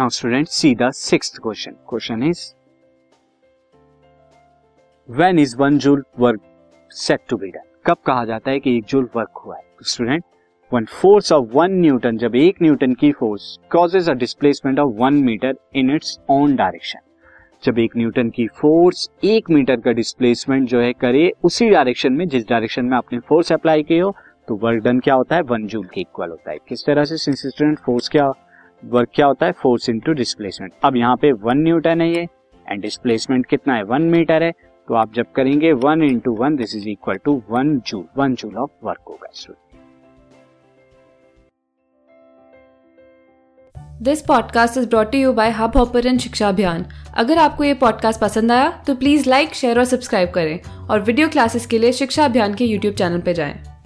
Now student see the sixth question question is when is one joule work set to be done कब कहा जाता है कि एक जूल वर्क हुआ है? Student one force of one newton जब एक न्यूटन की force causes a displacement of one metre in its own direction जब एक न्यूटन की फोर्स एक मीटर का डिस्प्लेसमेंट जो है करे उसी डायरेक्शन में, जिस डायरेक्शन में आपने फोर्स अप्लाई की हो तो वर्क डन क्या होता है? वन जूल के इक्वल होता है। किस तरह से स्टूडेंट फोर्स क्या वर्क क्या होता है? फोर्स इंटू डिस्प्लेसमेंट अब यहाँ पे वन न्यूटन है ये एंड डिस्प्लेसमेंट कितना है? वन मीटर है। तो आप जब करेंगे one into one this is equal to one joule one joule of work होगा student this podcast is brought you by Hubhopper शिक्षा अभियान अगर आपको ये पॉडकास्ट पसंद आया तो प्लीज़ लाइक शेयर और सब्सक्राइब करें। और वीडियो क्लासेस के लिए शिक्षा अभियान के यूट्यूब चैनल पर जाएँ।